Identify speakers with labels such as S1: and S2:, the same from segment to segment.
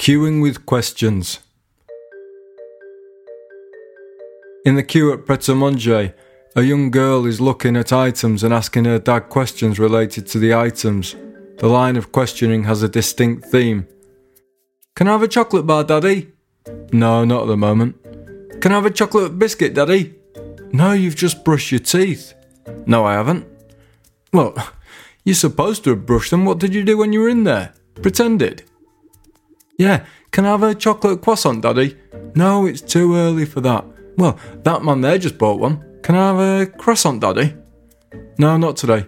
S1: Queuing with questions. In the queue at Pret a Manger, a young girl is looking at items and asking her dad questions related to the items. The line of questioning has a distinct theme. Can I have a chocolate bar, Daddy? No, not at the moment. Can I have a chocolate biscuit, Daddy? No, you've just brushed your teeth. No, I haven't. Well, you're supposed to have brushed them. What did you do when you were in there? Pretended. Yeah, can I have a chocolate croissant, Daddy? No, it's too early for that. Well, that man there just bought one. Can I have a croissant, Daddy? No, not today.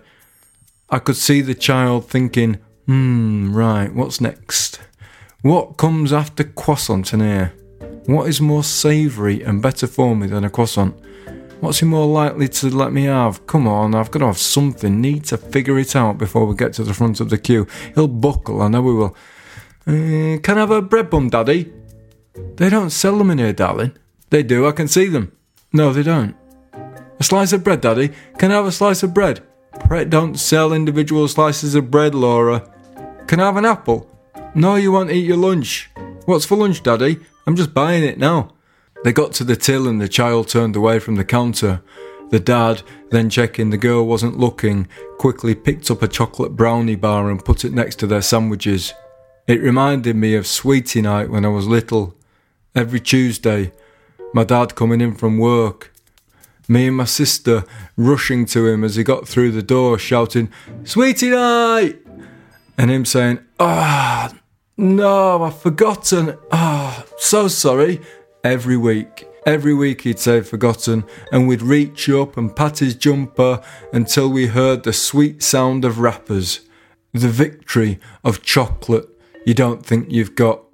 S1: I could see the child thinking, hmm, right, what's next? What comes after croissant in here? What is more savoury and better for me than a croissant? What's he more likely to let me have? Come on, I've got to have something. Need to figure it out before we get to the front of the queue. He'll buckle, I know he will. Uh, can I have a bread bun, Daddy? They don't sell them in here, darling. They do, I can see them. No, they don't. A slice of bread, Daddy? Can I have a slice of bread? Pret don't sell individual slices of bread, Laura. Can I have an apple? No, you won't eat your lunch. What's for lunch, Daddy? I'm just buying it now. They got to the till and the child turned away from the counter. The dad, then checking the girl wasn't looking, quickly picked up a chocolate brownie bar and put it next to their sandwiches. It reminded me of sweetie night when I was little. Every Tuesday, my dad coming in from work. Me and my sister rushing to him as he got through the door, shouting, Sweetie night! And him saying, Ah, no, I've forgotten. Ah, so sorry. Every week. Every week he'd say forgotten, and we'd reach up and pat his jumper until we heard the sweet sound of wrappers. The victory of chocolate you don't think you've got.